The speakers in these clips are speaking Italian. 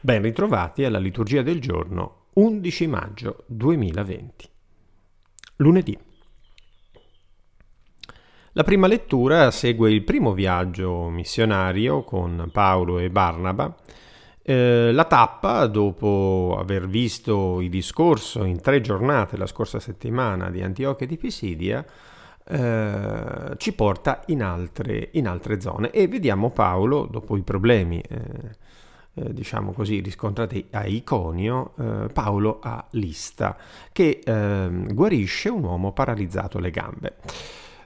Ben ritrovati alla liturgia del giorno 11 maggio 2020. Lunedì. La prima lettura segue il primo viaggio missionario con Paolo e Barnaba. Eh, la tappa, dopo aver visto il discorso in tre giornate la scorsa settimana di Antiochia e di Pisidia, eh, ci porta in altre, in altre, zone e vediamo Paolo, dopo i problemi eh, eh, diciamo così, riscontrati a Iconio, eh, Paolo a Lista, che eh, guarisce un uomo paralizzato alle gambe.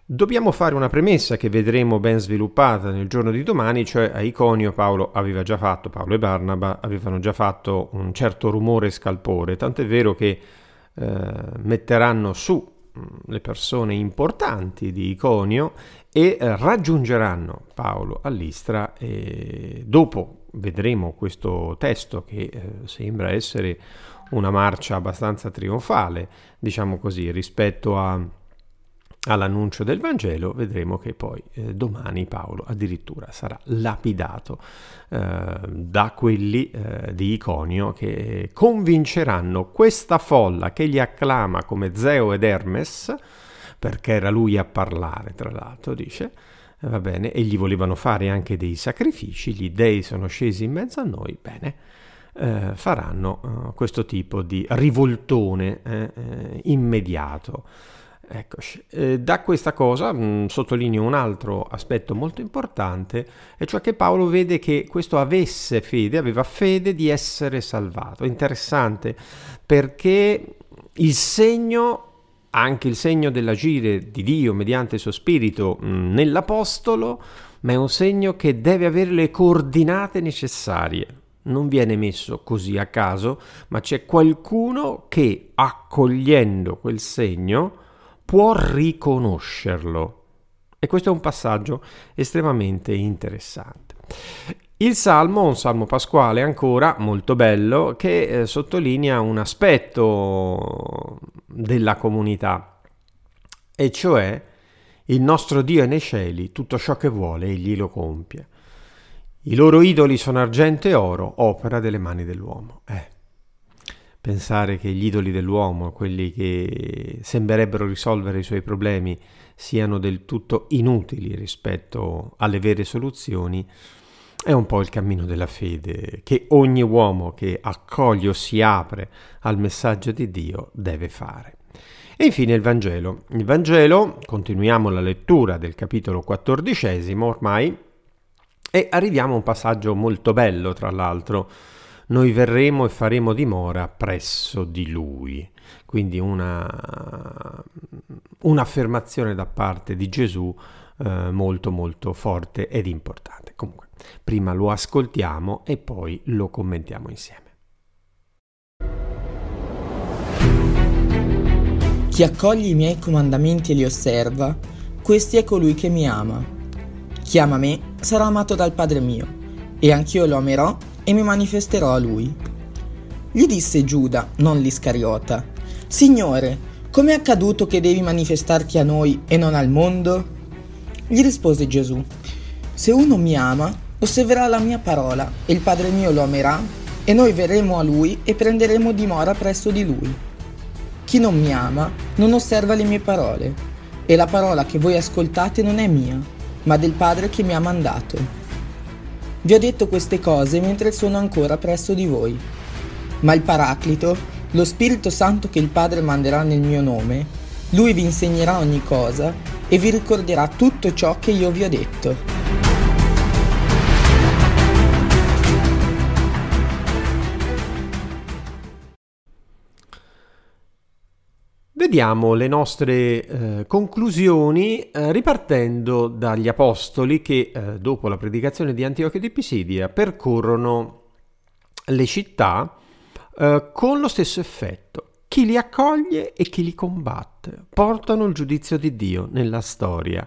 Dobbiamo fare una premessa che vedremo ben sviluppata nel giorno di domani, cioè a Iconio Paolo aveva già fatto, Paolo e Barnaba avevano già fatto un certo rumore e scalpore, tant'è vero che eh, metteranno su le persone importanti di Iconio e eh, raggiungeranno Paolo all'Istra e dopo vedremo questo testo che eh, sembra essere una marcia abbastanza trionfale, diciamo così, rispetto a, all'annuncio del Vangelo, vedremo che poi eh, domani Paolo addirittura sarà lapidato eh, da quelli eh, di Iconio che convinceranno questa folla che gli acclama come Zeo ed Hermes, perché era lui a parlare, tra l'altro, dice, va bene, e gli volevano fare anche dei sacrifici, gli dei sono scesi in mezzo a noi, bene, eh, faranno uh, questo tipo di rivoltone eh, eh, immediato. Eccoci. Eh, da questa cosa mh, mm, sottolineo un altro aspetto molto importante, e cioè che Paolo vede che questo avesse fede, aveva fede di essere salvato. Interessante perché il segno anche il segno dell'agire di Dio mediante il suo spirito mm, nell'Apostolo, ma è un segno che deve avere le coordinate necessarie. Non viene messo così a caso, ma c'è qualcuno che, accogliendo quel segno, può riconoscerlo. E questo è un passaggio estremamente interessante. Il salmo, un salmo pasquale ancora molto bello, che eh, sottolinea un aspetto della comunità, e cioè il nostro Dio è nei cieli, tutto ciò che vuole egli lo compie. I loro idoli sono argento e oro, opera delle mani dell'uomo. Eh, pensare che gli idoli dell'uomo, quelli che sembrerebbero risolvere i suoi problemi, siano del tutto inutili rispetto alle vere soluzioni, è un po' il cammino della fede che ogni uomo che accoglie o si apre al messaggio di Dio deve fare. E infine il Vangelo. Il Vangelo, continuiamo la lettura del capitolo quattordicesimo ormai, e arriviamo a un passaggio molto bello, tra l'altro. Noi verremo e faremo dimora presso di Lui. Quindi una, un'affermazione da parte di Gesù eh, molto molto forte ed importante. Comunque, prima lo ascoltiamo e poi lo commentiamo insieme. Chi accoglie i miei comandamenti e li osserva, questi è colui che mi ama. Chi ama me sarà amato dal Padre mio, e anch'io lo amerò e mi manifesterò a lui. Gli disse Giuda, non l'Iscariota, Signore, com'è accaduto che devi manifestarti a noi e non al mondo? Gli rispose Gesù, Se uno mi ama, osserverà la mia parola, e il Padre mio lo amerà, e noi verremo a lui e prenderemo dimora presso di lui. Chi non mi ama non osserva le mie parole, e la parola che voi ascoltate non è mia, ma del Padre che mi ha mandato. Vi ho detto queste cose mentre sono ancora presso di voi. Ma il Paraclito, lo Spirito Santo che il Padre manderà nel mio nome, lui vi insegnerà ogni cosa e vi ricorderà tutto ciò che io vi ho detto. Vediamo le nostre eh, conclusioni eh, ripartendo dagli apostoli che eh, dopo la predicazione di Antiochia di Pisidia percorrono le città eh, con lo stesso effetto chi li accoglie e chi li combatte. Portano il giudizio di Dio nella storia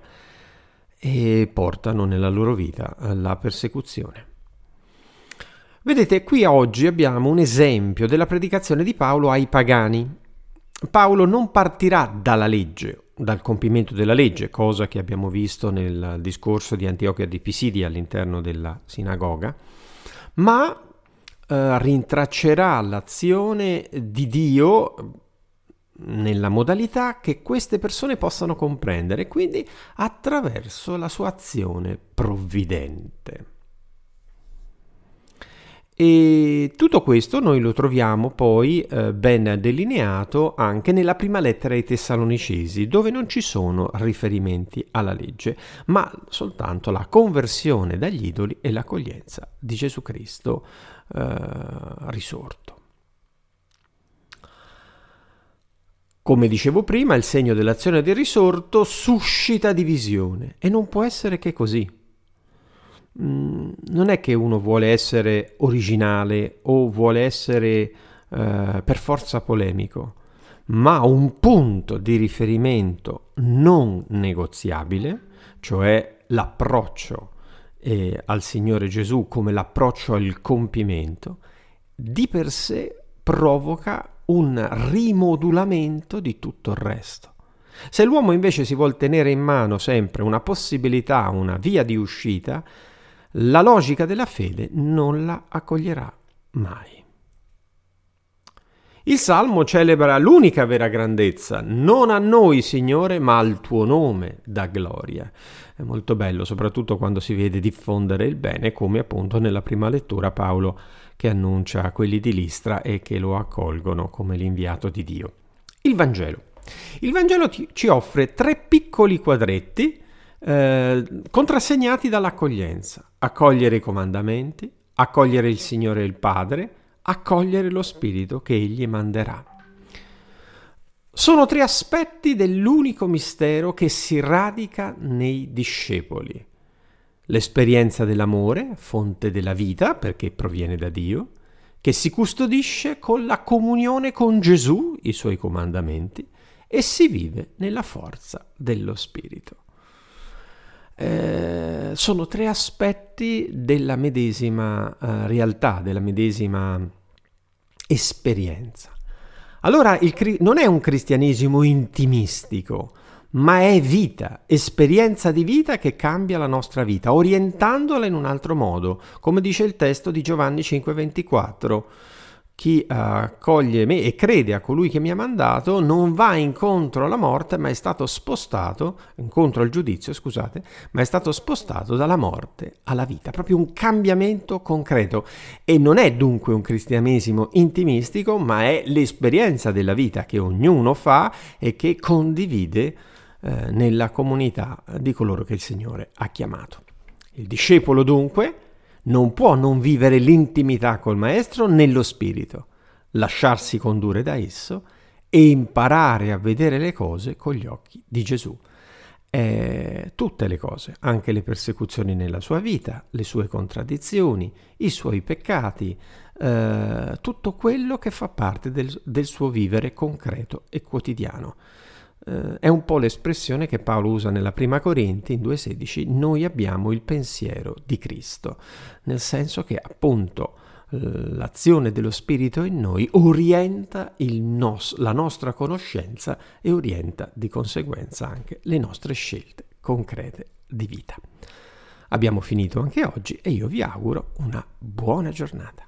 e portano nella loro vita la persecuzione. Vedete, qui oggi abbiamo un esempio della predicazione di Paolo ai pagani. Paolo non partirà dalla legge, dal compimento della legge, cosa che abbiamo visto nel discorso di Antiochia di Pisidia all'interno della sinagoga, ma eh, rintraccerà l'azione di Dio nella modalità che queste persone possano comprendere, quindi attraverso la sua azione provvidente. E tutto questo noi lo troviamo poi eh, ben delineato anche nella prima lettera ai Tessalonicesi, dove non ci sono riferimenti alla legge, ma soltanto la conversione dagli idoli e l'accoglienza di Gesù Cristo eh, risorto. Come dicevo prima, il segno dell'azione del risorto suscita divisione e non può essere che così. Mm, non è che uno vuole essere originale o vuole essere eh, per forza polemico, ma un punto di riferimento non negoziabile, cioè l'approccio eh, al Signore Gesù come l'approccio al compimento, di per sé provoca un rimodulamento di tutto il resto. Se l'uomo invece si vuol tenere in mano sempre una possibilità, una via di uscita, la logica della fede non la accoglierà mai. Il Salmo celebra l'unica vera grandezza, non a noi Signore, ma al tuo nome da gloria. È molto bello, soprattutto quando si vede diffondere il bene, come appunto nella prima lettura Paolo che annuncia a quelli di Listra e che lo accolgono come l'inviato di Dio. Il Vangelo. Il Vangelo ci offre tre piccoli quadretti eh, contrassegnati dall'accoglienza. Accogliere i comandamenti, accogliere il Signore e il Padre, accogliere lo Spirito che Egli manderà. Sono tre aspetti dell'unico mistero che si radica nei discepoli. L'esperienza dell'amore, fonte della vita, perché proviene da Dio, che si custodisce con la comunione con Gesù, i suoi comandamenti, e si vive nella forza dello Spirito. Eh, sono tre aspetti della medesima eh, realtà, della medesima esperienza. Allora il, non è un cristianesimo intimistico, ma è vita, esperienza di vita che cambia la nostra vita, orientandola in un altro modo, come dice il testo di Giovanni 5:24 chi accoglie uh, me e crede a colui che mi ha mandato non va incontro alla morte, ma è stato spostato, incontro al giudizio, scusate, ma è stato spostato dalla morte alla vita, proprio un cambiamento concreto. E non è dunque un cristianesimo intimistico, ma è l'esperienza della vita che ognuno fa e che condivide eh, nella comunità di coloro che il Signore ha chiamato. Il discepolo dunque non può non vivere l'intimità col Maestro nello spirito, lasciarsi condurre da esso e imparare a vedere le cose con gli occhi di Gesù. Eh, tutte le cose, anche le persecuzioni nella sua vita, le sue contraddizioni, i suoi peccati, eh, tutto quello che fa parte del, del suo vivere concreto e quotidiano eh, è un po' l'espressione che Paolo usa nella prima Corinti in 2.16, noi abbiamo il pensiero di Cristo, nel senso che appunto l'azione dello Spirito in noi orienta nos- la nostra conoscenza e orienta di conseguenza anche le nostre scelte concrete di vita. Abbiamo finito anche oggi e io vi auguro una buona giornata.